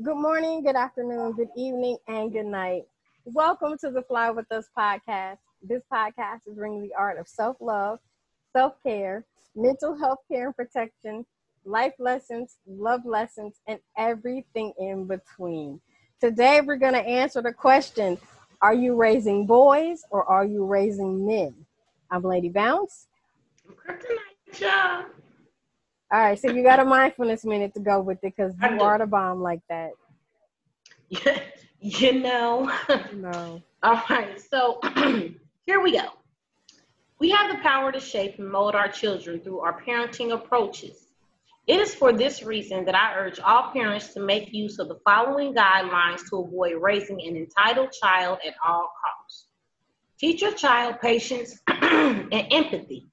Good morning, good afternoon, good evening, and good night. Welcome to the Fly With Us podcast. This podcast is bringing the art of self love, self care, mental health care and protection, life lessons, love lessons, and everything in between. Today, we're going to answer the question Are you raising boys or are you raising men? I'm Lady Bounce. Kryptonite, all right, so you got a mindfulness minute to go with it because you are the bomb like that. you know. No. All right, so here we go. We have the power to shape and mold our children through our parenting approaches. It is for this reason that I urge all parents to make use of the following guidelines to avoid raising an entitled child at all costs. Teach your child patience and empathy.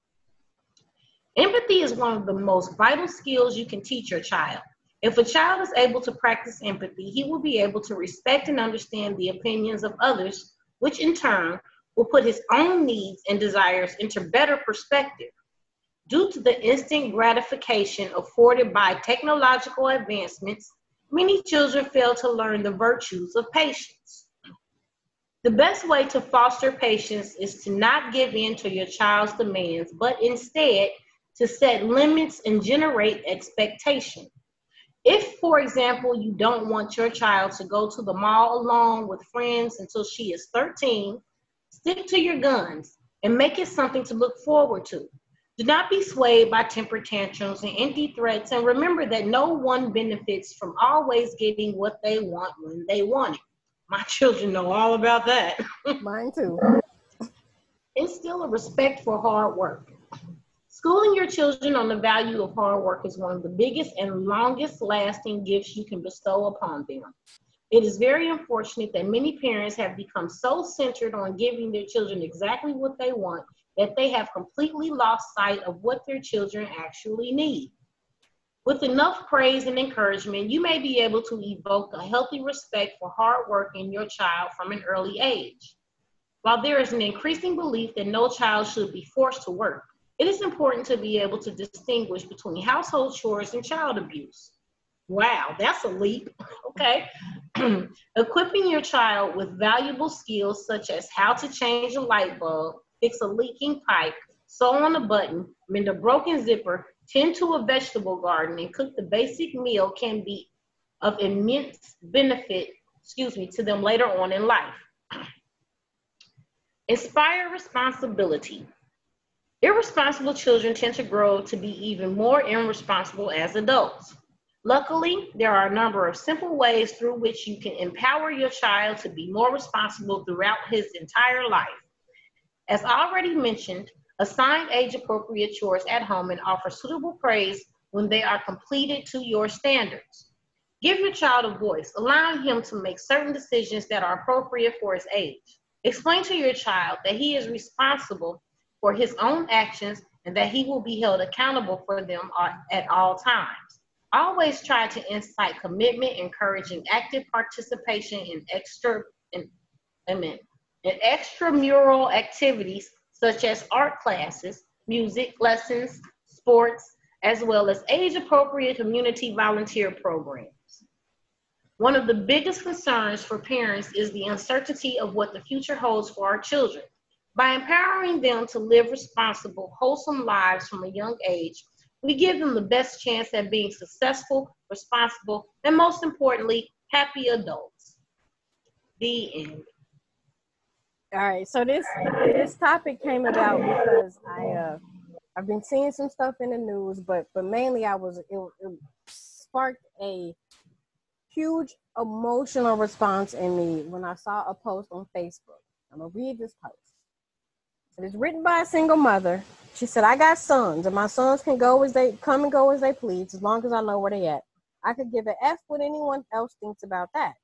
Empathy is one of the most vital skills you can teach your child. If a child is able to practice empathy, he will be able to respect and understand the opinions of others, which in turn will put his own needs and desires into better perspective. Due to the instant gratification afforded by technological advancements, many children fail to learn the virtues of patience. The best way to foster patience is to not give in to your child's demands, but instead to set limits and generate expectation. If, for example, you don't want your child to go to the mall alone with friends until she is 13, stick to your guns and make it something to look forward to. Do not be swayed by temper tantrums and empty threats, and remember that no one benefits from always getting what they want when they want it. My children know all about that. Mine too. Instill a respect for hard work. Schooling your children on the value of hard work is one of the biggest and longest lasting gifts you can bestow upon them. It is very unfortunate that many parents have become so centered on giving their children exactly what they want that they have completely lost sight of what their children actually need. With enough praise and encouragement, you may be able to evoke a healthy respect for hard work in your child from an early age. While there is an increasing belief that no child should be forced to work, it is important to be able to distinguish between household chores and child abuse. Wow, that's a leap. Okay. Equipping your child with valuable skills such as how to change a light bulb, fix a leaking pipe, sew on a button, mend a broken zipper, tend to a vegetable garden, and cook the basic meal can be of immense benefit, excuse me, to them later on in life. Inspire responsibility. Irresponsible children tend to grow to be even more irresponsible as adults. Luckily, there are a number of simple ways through which you can empower your child to be more responsible throughout his entire life. As already mentioned, assign age appropriate chores at home and offer suitable praise when they are completed to your standards. Give your child a voice, allowing him to make certain decisions that are appropriate for his age. Explain to your child that he is responsible for his own actions and that he will be held accountable for them at all times. Always try to incite commitment, encouraging active participation in extra in, in, in extramural activities such as art classes, music lessons, sports, as well as age-appropriate community volunteer programs. One of the biggest concerns for parents is the uncertainty of what the future holds for our children. By empowering them to live responsible, wholesome lives from a young age, we give them the best chance at being successful, responsible, and most importantly, happy adults. The end. All right, so this this topic came about because I uh I've been seeing some stuff in the news, but but mainly I was it, it sparked a huge emotional response in me when I saw a post on Facebook. I'm gonna read this post. It is written by a single mother. She said, I got sons, and my sons can go as they come and go as they please, as long as I know where they at. I could give an F what anyone else thinks about that.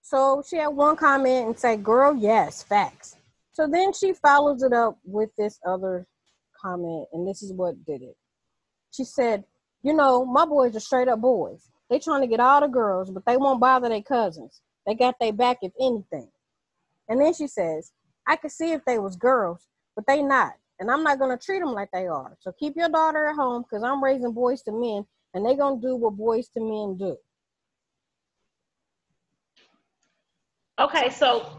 So she had one comment and say, Girl, yes, facts. So then she follows it up with this other comment, and this is what did it. She said, You know, my boys are straight up boys. They trying to get all the girls, but they won't bother their cousins. They got their back if anything. And then she says, I could see if they was girls, but they not. And I'm not going to treat them like they are. So keep your daughter at home because I'm raising boys to men and they going to do what boys to men do. Okay, so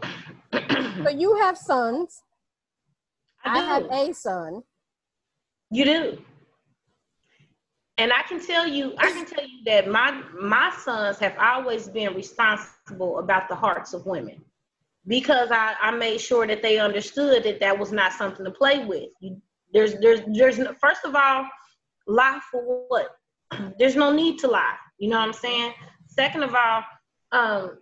but you have sons. I, I have a son. You do. And I can tell you, I can tell you that my my sons have always been responsible about the hearts of women because I, I made sure that they understood that that was not something to play with. You, there's there's there's first of all, lie for what? There's no need to lie. You know what I'm saying? Second of all, um,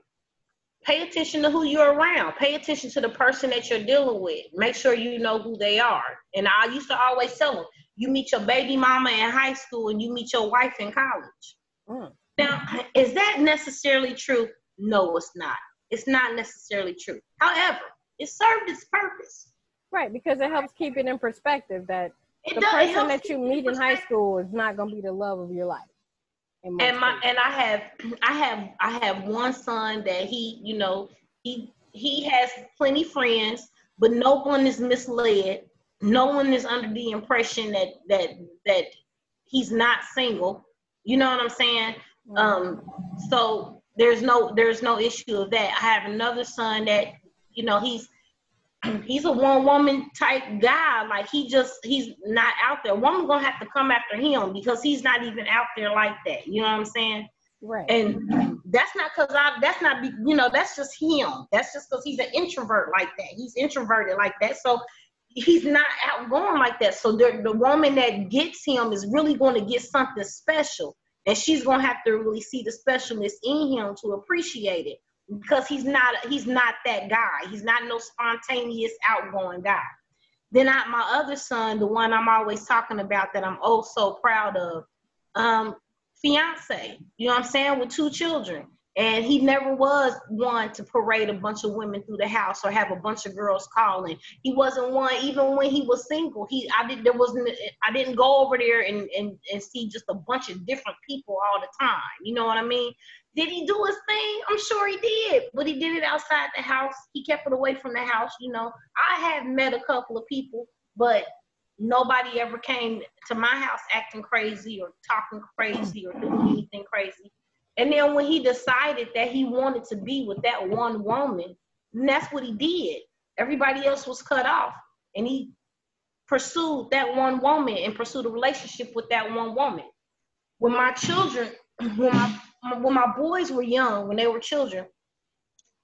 pay attention to who you're around. Pay attention to the person that you're dealing with. Make sure you know who they are. And I used to always tell them, you meet your baby mama in high school and you meet your wife in college. Mm. Now, is that necessarily true? No, it's not. It's not necessarily true. However, it served its purpose. Right, because it helps keep it in perspective that it the does, person that you meet in high school is not going to be the love of your life and my and I have I have I have one son that he you know he he has plenty friends, but no one is misled. No one is under the impression that that that he's not single. You know what I'm saying? Mm-hmm. Um, so there's no there's no issue of that. I have another son that you know he's he's a one woman type guy. Like he just he's not out there. Woman gonna have to come after him because he's not even out there like that. You know what I'm saying? Right. And that's not cause I that's not be, you know, that's just him. That's just because he's an introvert like that. He's introverted like that. So he's not outgoing like that. So the, the woman that gets him is really going to get something special. And she's gonna have to really see the specialness in him to appreciate it because he's not he's not that guy. He's not no spontaneous outgoing guy. Then I, my other son, the one I'm always talking about that I'm oh so proud of, um, fiance. You know what I'm saying? With two children. And he never was one to parade a bunch of women through the house or have a bunch of girls calling. He wasn't one even when he was single. He I did there wasn't I didn't go over there and, and, and see just a bunch of different people all the time. You know what I mean? Did he do his thing? I'm sure he did, but he did it outside the house. He kept it away from the house. You know, I have met a couple of people, but nobody ever came to my house acting crazy or talking crazy or doing anything crazy. And then when he decided that he wanted to be with that one woman, that's what he did. Everybody else was cut off, and he pursued that one woman and pursued a relationship with that one woman. When my children, when my when my boys were young, when they were children,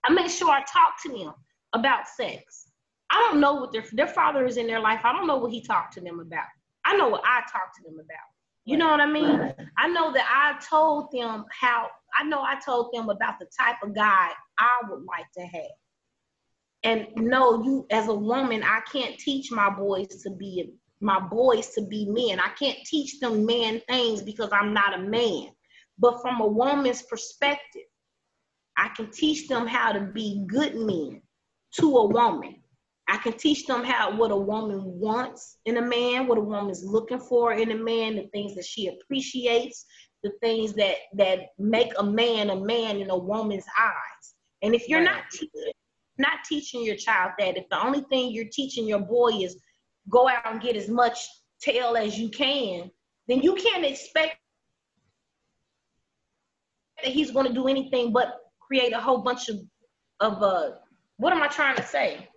I made sure I talked to them about sex. I don't know what their their father is in their life. I don't know what he talked to them about. I know what I talked to them about. You know what I mean? I know that I told them how I know I told them about the type of guy I would like to have. And no, you as a woman, I can't teach my boys to be my boys to be men. I can't teach them man things because I'm not a man. But from a woman's perspective, I can teach them how to be good men to a woman. I can teach them how what a woman wants in a man, what a woman's looking for in a man, the things that she appreciates, the things that that make a man a man in a woman's eyes. And if you're right. not te- not teaching your child that, if the only thing you're teaching your boy is go out and get as much tail as you can, then you can't expect that he's going to do anything but create a whole bunch of of uh what am I trying to say?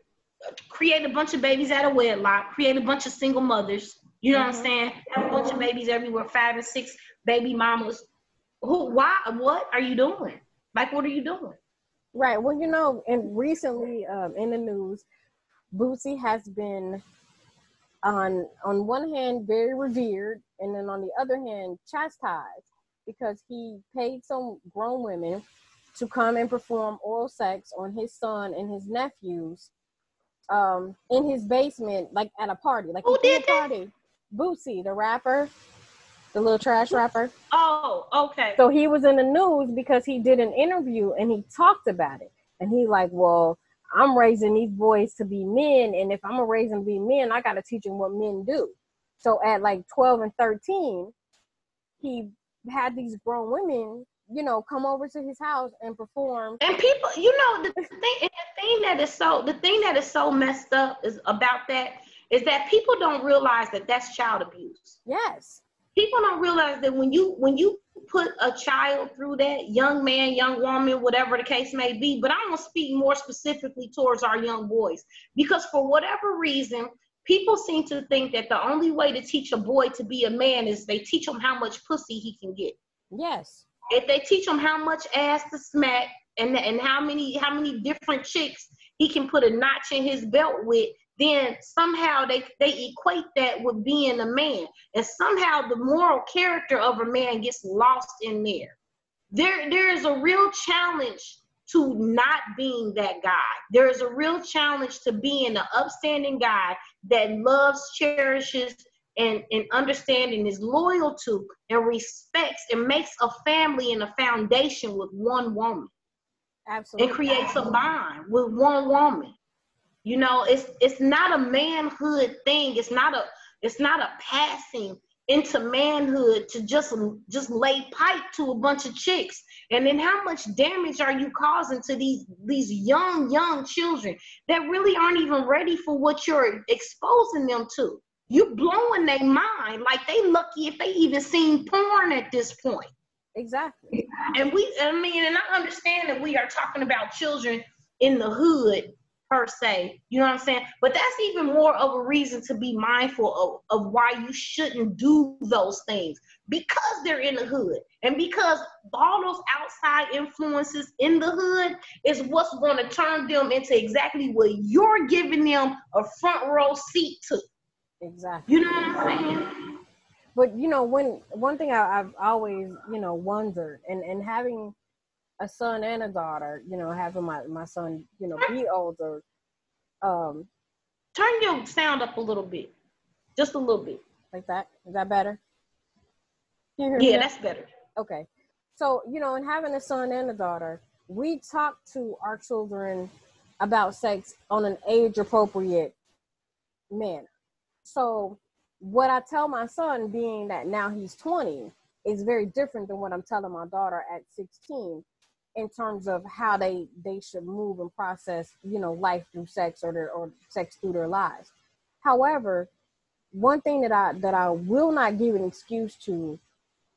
Create a bunch of babies out of wedlock, create a bunch of single mothers. You know mm-hmm. what I'm mm-hmm. saying? Have a bunch of babies everywhere, five and six baby mamas. Who? Why? What are you doing? Like, what are you doing? Right. Well, you know, and recently um, in the news, Boosie has been on on one hand very revered, and then on the other hand chastised because he paid some grown women to come and perform oral sex on his son and his nephews um, in his basement, like at a party, like Who did a party. Boosie, the rapper, the little trash rapper. Oh, okay. So he was in the news because he did an interview and he talked about it. And he like, well, I'm raising these boys to be men, and if I'm gonna raise them to be men, I gotta teach them what men do. So at like 12 and 13, he had these grown women, you know, come over to his house and perform. And people, you know, the thing, the thing that is so, the thing that is so messed up is about that is that people don't realize that that's child abuse. Yes. people don't realize that when you when you put a child through that, young man, young woman, whatever the case may be, but I'm gonna speak more specifically towards our young boys because for whatever reason, people seem to think that the only way to teach a boy to be a man is they teach him how much pussy he can get. Yes. If they teach him how much ass to smack and and how many how many different chicks he can put a notch in his belt with, then somehow they they equate that with being a man, and somehow the moral character of a man gets lost in there. There there is a real challenge to not being that guy. There is a real challenge to being an upstanding guy that loves, cherishes, and, and understanding is loyal to and respects and makes a family and a foundation with one woman. Absolutely. And creates a bond with one woman. You know, it's it's not a manhood thing. It's not a it's not a passing into manhood to just just lay pipe to a bunch of chicks and then how much damage are you causing to these these young young children that really aren't even ready for what you're exposing them to you blowing their mind like they lucky if they even seen porn at this point exactly and we i mean and i understand that we are talking about children in the hood per se. You know what I'm saying? But that's even more of a reason to be mindful of, of why you shouldn't do those things because they're in the hood and because all those outside influences in the hood is what's going to turn them into exactly what you're giving them a front row seat to. Exactly. You know what I'm saying? But you know, when one thing I, I've always you know wondered, and and having a son and a daughter, you know, having my, my son, you know, be older. Um, Turn your sound up a little bit, just a little bit. Like that? Is that better? yeah, that's better. Okay. So, you know, and having a son and a daughter, we talk to our children about sex on an age appropriate manner. So, what I tell my son, being that now he's 20, is very different than what I'm telling my daughter at 16 in terms of how they they should move and process you know life through sex or their or sex through their lives. However one thing that i that i will not give an excuse to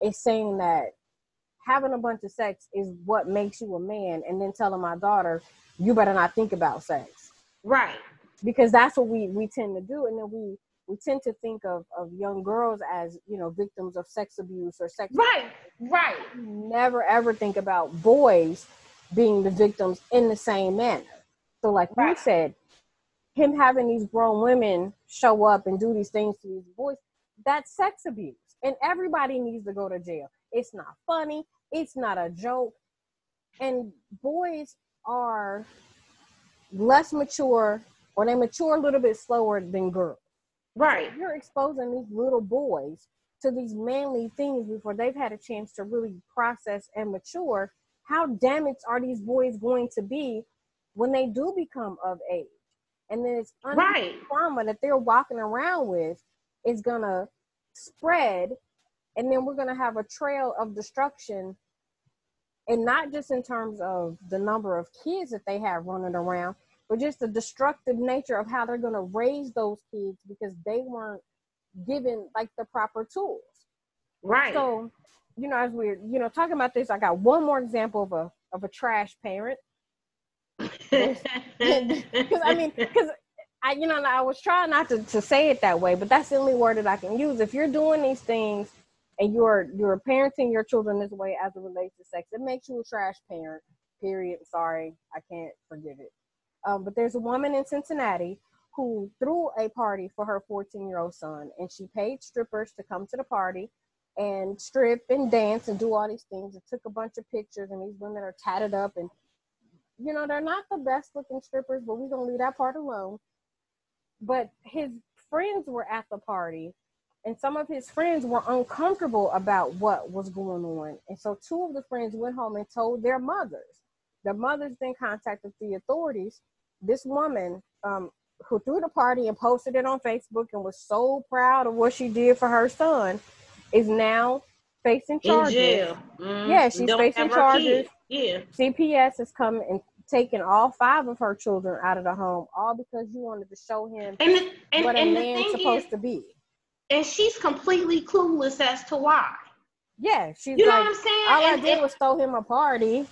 is saying that having a bunch of sex is what makes you a man and then telling my daughter you better not think about sex. Right. Because that's what we we tend to do and then we we tend to think of, of young girls as you know victims of sex abuse or sex right right. Never ever think about boys being the victims in the same manner. So like right. you said him having these grown women show up and do these things to these boys that's sex abuse. And everybody needs to go to jail. It's not funny. It's not a joke. And boys are less mature or they mature a little bit slower than girls Right. You're exposing these little boys to these manly things before they've had a chance to really process and mature. How damaged are these boys going to be when they do become of age? And then it's right. trauma that they're walking around with is gonna spread, and then we're gonna have a trail of destruction. And not just in terms of the number of kids that they have running around, but just the destructive nature of how they're going to raise those kids because they weren't given like the proper tools. Right. So, you know, as we're you know talking about this, I got one more example of a of a trash parent. Because I mean, because I you know I was trying not to, to say it that way, but that's the only word that I can use. If you're doing these things and you're you're parenting your children this way as it relates to sex, it makes you a trash parent. Period. Sorry, I can't forgive it. Um, but there's a woman in Cincinnati who threw a party for her 14 year old son, and she paid strippers to come to the party and strip and dance and do all these things. And took a bunch of pictures, and these women are tatted up, and you know they're not the best looking strippers, but we're gonna leave that part alone. But his friends were at the party, and some of his friends were uncomfortable about what was going on, and so two of the friends went home and told their mothers. The mothers then contacted the authorities this woman um, who threw the party and posted it on Facebook and was so proud of what she did for her son is now facing charges. In jail. Mm, yeah, she's facing charges. Yeah. CPS has come and taken all five of her children out of the home, all because you wanted to show him and the, and, what and a man's supposed is, to be. and she's completely clueless as to why. Yeah, she's You know like, what I'm saying? all I did and- was throw him a party.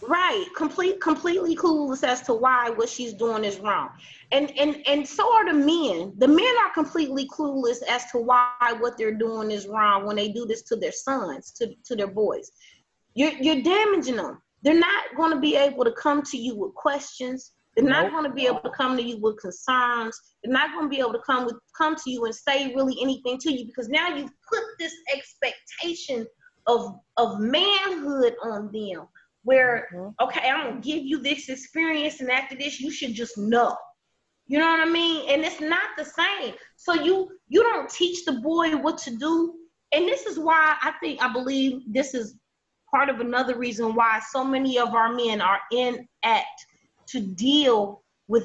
Right, complete, completely clueless as to why what she's doing is wrong, and and and so are the men. The men are completely clueless as to why what they're doing is wrong when they do this to their sons, to to their boys. You're you're damaging them. They're not going to be able to come to you with questions. They're not Nope. going to be able to come to you with concerns. They're not going to be able to come with come to you and say really anything to you because now you've put this expectation of of manhood on them where Mhm. okay i'm gonna give you this experience and after this you should just know. You know what i mean? And it's not the same. So you you don't teach the boy what to do. And this is why i think i believe this is part of another reason why so many of our men are in inapt to deal with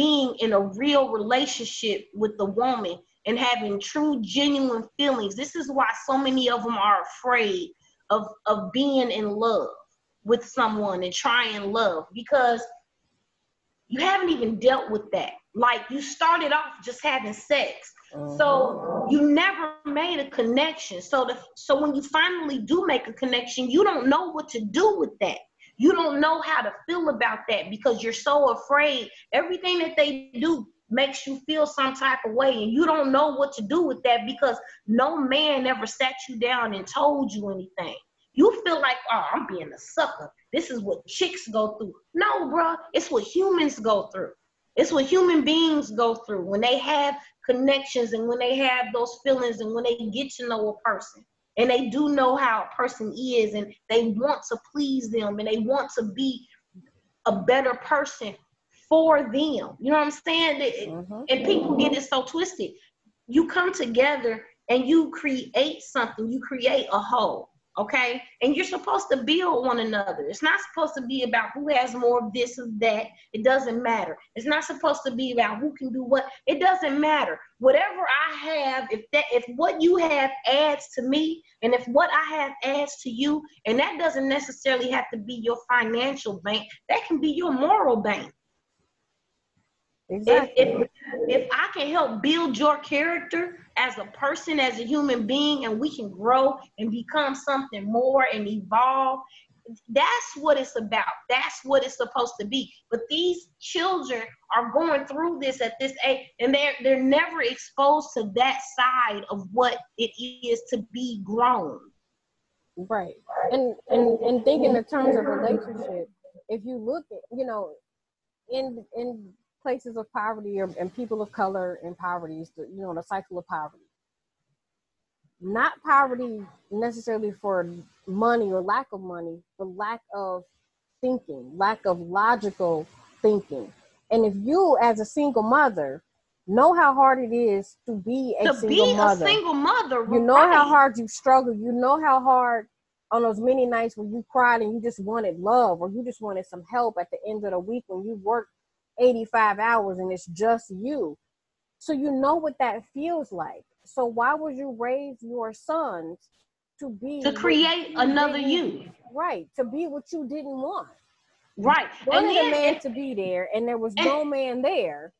being in a real relationship with the woman and having true genuine feelings. This is why so many of them are afraid of of being in love with someone and try and love because you haven't even dealt with that. Like you started off just having sex. Mm-hmm. so you never made a connection. So the so when you finally do make a connection you don't know what to do with that. You don't know how to feel about that because you're so afraid. Everything that they do makes you feel some type of way and you don't know what to do with that because no man ever sat you down and told you anything you feel like oh i'm being a sucker this is what chicks go through no bruh it's what humans go through it's what human beings go through when they have connections and when they have those feelings and when they get to know a person and they do know how a person is and they want to please them and they want to be a better person for them. You know what I'm saying? Mhm. And people get it so twisted. You come together and you create something, you create a whole. Okay, and you're supposed to build one another. It's not supposed to be about who has more of this or that. It doesn't matter. It's not supposed to be about who can do what. It doesn't matter. Whatever I have, if that, if what you have adds to me, and if what I have adds to you, and that doesn't necessarily have to be your financial bank. That can be your moral bank. Exactly. if if I can help build your character as a person, as a human being, and we can grow and become something more and evolve, that's what it's about. That's what it's supposed to be. But these children are going through this at this age, and they're they're never exposed to that side of what it is to be grown. Right. And and and thinking in terms of relationship, if you look at you know, in in places of poverty or and people of color in poverty, is the, you know, the cycle of poverty. Not poverty necessarily for money or lack of money, but lack of thinking, lack of logical thinking. And if you, as a single mother, know how hard it is to be a to single be mother, a single mother, you know right. how hard you struggle. You know how hard on those many nights when you cried and you just wanted love or you just wanted some help at the end of the week when you worked 85 hours and it's just you. So you know what that feels like. So why would you raise your sons to be to create another you. Right, to be what you didn't want. Right. Wanted And then, a man and, to be there and there was and- no man there.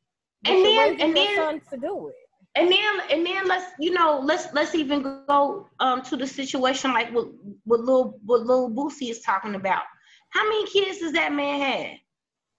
And then- and then- sons to do it. and then and then let's you know let's let's even go um to the situation like what what little what little Boosie is talking about. How many kids does that man have?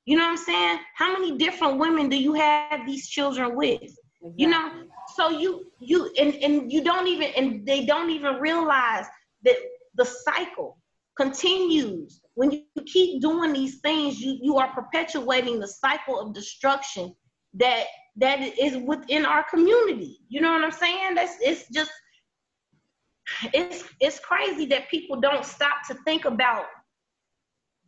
You know what I'm saying? How many different women do you have these children with? You know, so you you and and you don't even and they don't even realize that the cycle continues. When you keep doing these things you you are perpetuating the cycle of destruction that that is within our community. You know what i'm saying? That's it's just it's it's crazy that people don't stop to think about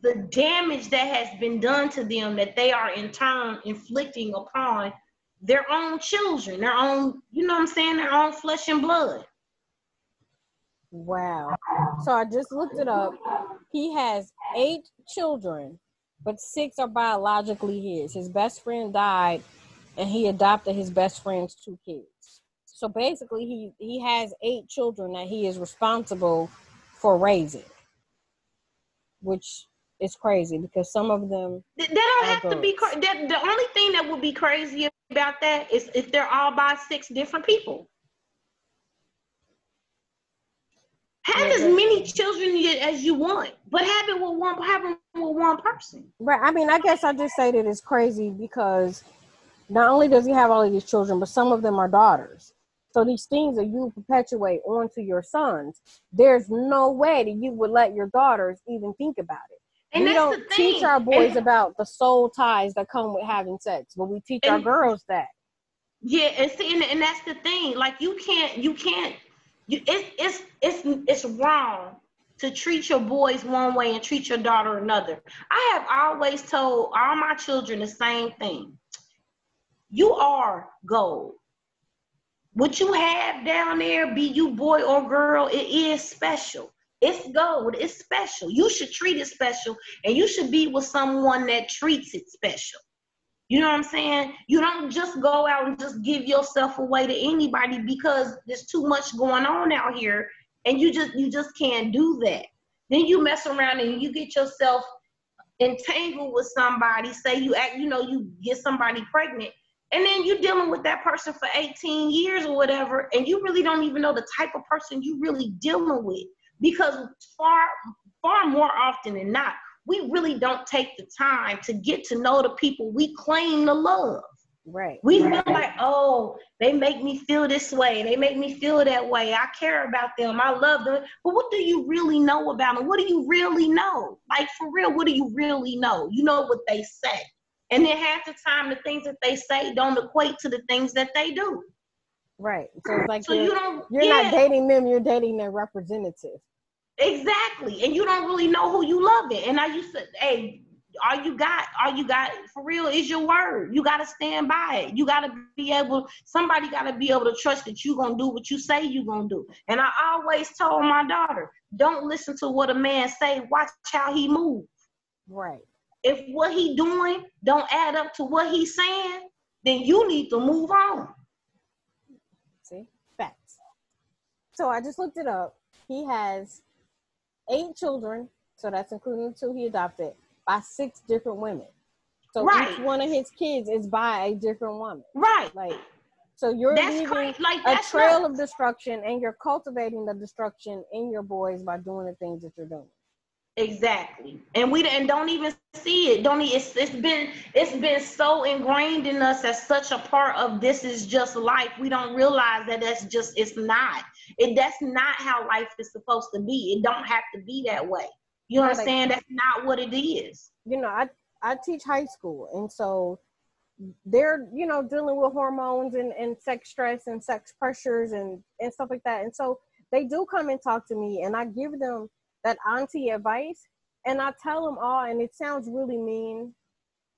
the damage that has been done to them that they are in turn inflicting upon their own children their own you know what i'm saying their own flesh and blood Wow. So I just looked it up. He has eight children, but six are biologically his. His best friend died, and he adopted his best friend's two kids. So basically, he he has eight children that he is responsible for raising, which is crazy because some of them. They don't have to be. Cra- the, the only thing that would be crazy about that is if they're all by six different people. Have yeah, as many children as you want, but have it with one have it with one person. Right. I mean, I guess I just say that it's crazy because not only does he have all of these children, but some of them are daughters. So these things that you perpetuate onto your sons, there's no way that you would let your daughters even think about it. And we don't teach our boys and, about the soul ties that come with having sex, but we teach our girls that. Yeah, and see, and, and that's the thing. Like you can't, you can't. You, it's it's it's it's wrong to treat your boys one way and treat your daughter another. I have always told all my children the same thing. You are gold. What you have down there, be you boy or girl, it is special. It's gold. It's special. You should treat it special, and you should be with someone that treats it special. You know what I'm saying? You don't just go out and just give yourself away to anybody because there's too much going on out here, and you just you just can't do that. Then you mess around and you get yourself entangled with somebody. Say you act, you know, you get somebody pregnant, and then you're dealing with that person for 18 years or whatever, and you really don't even know the type of person you really dealing with. Because far, far more often than not, we really don't take the time to get to know the people we claim to love. Right. We feel like, oh, they make me feel this way. They make me feel that way. I care about them. I love them. But what do you really know about them? What do you really know? Like for real, what do you really know? You know what they say. And then half the time, the things that they say don't equate to the things that they do. Right. So it's like so you're, you don't, you're yeah. not dating them, you're dating their representative. Exactly. And you don't really know who you love it. And I used to, hey, all you got, all you got for real is your word. You gotta stand by it. You gotta be able, somebody gotta be able to trust that you're gonna do what you say you're gonna do. And I always told my daughter, don't listen to what a man say, watch how he move. Right if what he doing don't add up to what he's saying, then you need to move on. See, facts. So I just looked it up. He has eight children, so that's including the two he adopted, by six different women. So right. each one of his kids is by a different woman. Right. Like so you're that's leaving like, a trail not- of destruction and you're cultivating the destruction in your boys by doing the things that you're doing. Exactly, and we and don't even see it. Don't it's it's been it's been so ingrained in us as such a part of this is just life. We don't realize that that's just it's not. It that's not how life is supposed to be. It don't have to be that way. You understand? That's not what it is. You know, I I teach high school, and so they're you know dealing with hormones and and sex stress and sex pressures and and stuff like that, and so they do come and talk to me, and I give them that auntie advice and I tell them all, and it sounds really mean,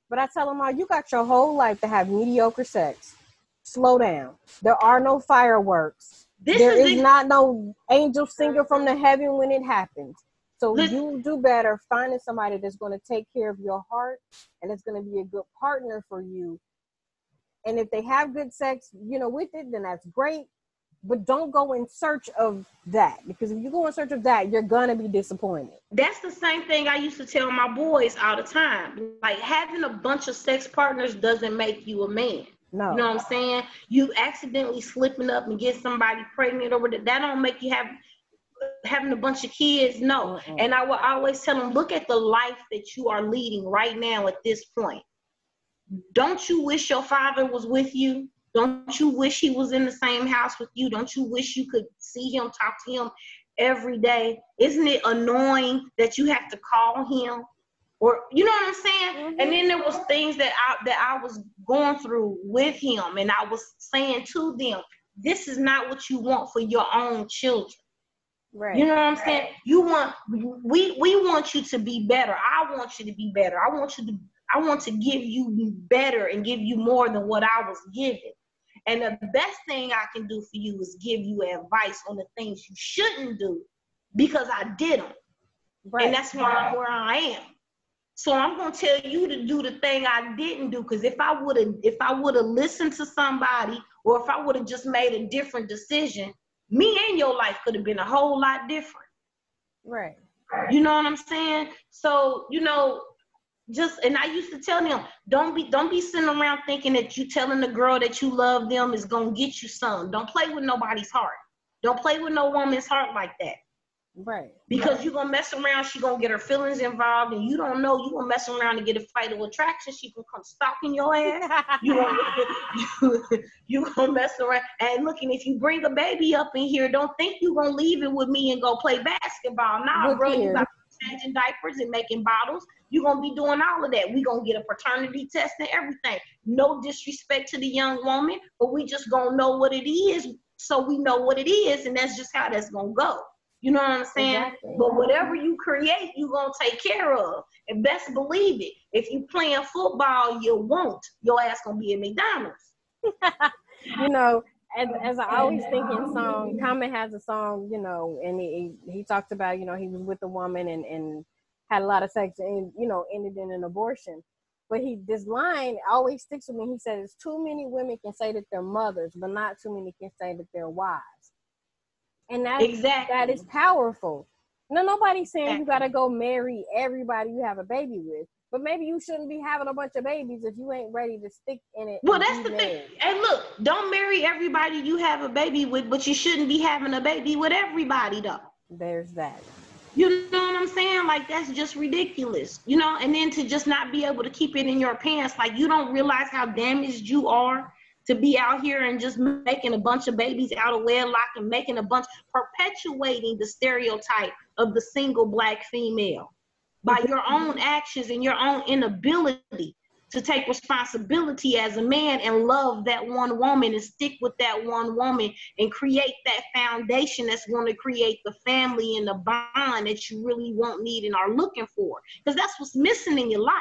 but I tell them all, you got your whole life to have mediocre sex. Slow down. There are no fireworks. This there is, is not no angel singer from the heaven when it happens. So Listen. you do better finding somebody that's going to take care of your heart and it's going to be a good partner for you. And if they have good sex, you know, with it, then that's great but don't go in search of that because if you go in search of that, you're gonna be disappointed. That's the same thing I used to tell my boys all the time. Like having a bunch of sex partners doesn't make you a man. No. You know what I'm saying? You accidentally slipping up and get somebody pregnant over that. That don't make you have having a bunch of kids. No. Mm-mm. And I will always tell them, look at the life that you are leading right now at this point. Don't you wish your father was with you? Don't you wish he was in the same house with you? Don't you wish you could see him, talk to him every day? Isn't it annoying that you have to call him? Or you know what I'm saying? Mm-hmm. And then there was things that I that I was going through with him, and I was saying to them, "This is not what you want for your own children." Right. You know what I'm saying? You want we we want you to be better. I want you to be better. I want you to I want to give you better and give you more than what I was given. And the best thing I can do for you is give you advice on the things you shouldn't do because I did them. Right. And that's why I'm where I am. So I'm gonna tell you to do the thing I didn't do. Because if I would have, if I would have listened to somebody, or if I would have just made a different decision, me and your life could have been a whole lot different. Right. You know what I'm saying? So, you know, just and I used to tell them, don't be don't be sitting around thinking that you telling the girl that you love them is gonna get you some. Don't play with nobody's heart. Don't play with no woman's heart like that. Right. Because you're gonna mess around, she gonna get her feelings involved, and you don't know you gonna mess around and get a fight fatal attraction. She can come stalking your ass. you gonna you, you gonna mess around and looking. If you bring a baby up in here, don't think you gonna leave it with me and go play basketball. Nah, Look bro, here. you got changing diapers and making bottles. You're gonna be doing all of that. we gonna get a paternity test and everything. No disrespect to the young woman, but we just gonna know what it is so we know what it is, and that's just how that's gonna go. You know what I'm saying? Exactly. But whatever you create, you're gonna take care of. And best believe it. If you playing football, you won't. Your ass gonna be at McDonald's. you know, as, as I always think in song, um, Common has a song, you know, and he he talks about, you know, he was with a woman and and had a lot of sex and you know ended in an abortion. But he this line always sticks with me. He says, "Too many women can say that they're mothers, but not too many can say that they're wives." And that Exactly. that is powerful. No, nobody's saying you gotta go marry everybody you have a baby with, but maybe you shouldn't be having a bunch of babies if you ain't ready to stick in it. Well, that's the thing. married. Hey, look, don't marry everybody you have a baby with, but you shouldn't be having a baby with everybody though. There's that. You know what I'm saying? Like that's just ridiculous. You know, and then to just not be able to keep it in your pants, like you don't realize how damaged you are to be out here and just making a bunch of babies out of wedlock and making a bunch perpetuating the stereotype of the single black female by your own actions and your own inability to take responsibility as a man and love that one woman and stick with that one woman and create that foundation that's going to create the family and the bond that you really want, need, and are looking for. Because that's what's missing in your life.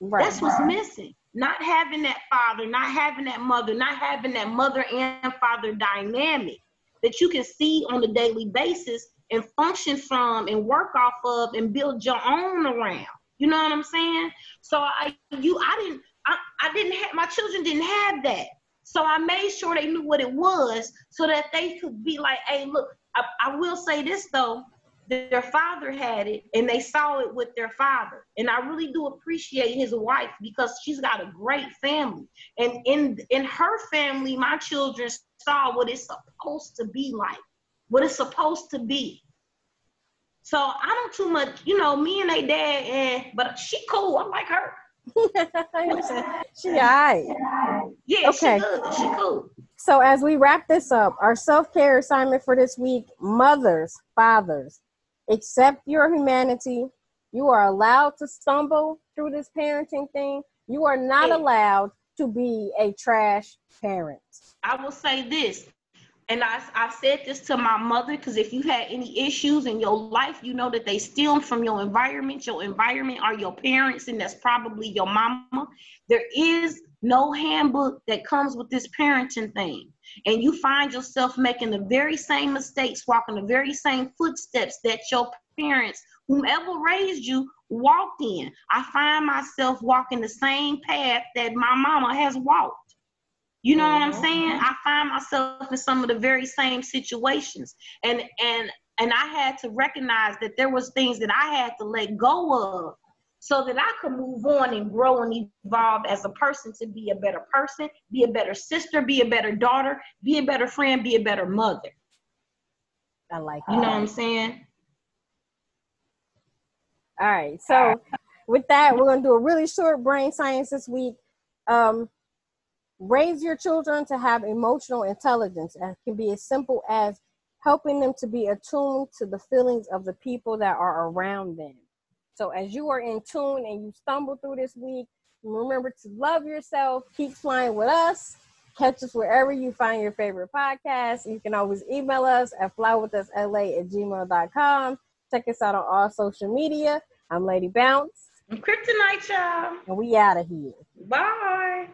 Right. That's what's missing. Not having that father, not having that mother, not having that mother and father dynamic that you can see on a daily basis and function from and work off of and build your own around. You know what I'm saying? So I you I didn't I, I didn't have my children didn't have that. So I made sure they knew what it was so that they could be like, hey, look, I, I will say this though, their father had it and they saw it with their father. And I really do appreciate his wife because she's got a great family. And in in her family, my children saw what it's supposed to be like, what it's supposed to be. So I don't too much, you know, me and they dad, and but she cool. I like her. she alright. Yeah, Okay. she good. She cool. So as we wrap this up, our self-care assignment for this week, mothers, fathers, accept your humanity. You are allowed to stumble through this parenting thing. You are not allowed to be a trash parent. I will say this, and I, I said this to my mother because if you had any issues in your life, you know that they steal from your environment. Your environment are your parents, and that's probably your mama. There is no handbook that comes with this parenting thing. And you find yourself making the very same mistakes, walking the very same footsteps that your parents, whomever raised you, walked in. I find myself walking the same path that my mama has walked. You know what I'm Mhm. saying? I find myself in some of the very same situations. And and and I had to recognize that there was things that I had to let go of so that I could move on and grow and evolve as a person to be a better person, be a better sister, be a better daughter, be a better friend, be a better mother. I like You know what. I'm saying? All right. So with that, we're gonna do a really short brain science this week. Um, raise your children to have emotional intelligence and can be as simple as helping them to be attuned to the feelings of the people that are around them. So as you are in tune and you stumble through this week, remember to love yourself, keep flying with us. Catch us wherever you find your favorite podcast. You can always email us at flywithusla at gmail.com. Check us out on all social media. I'm Lady Bounce, I'm Kryptonite, y'all. and we out of here. Bye.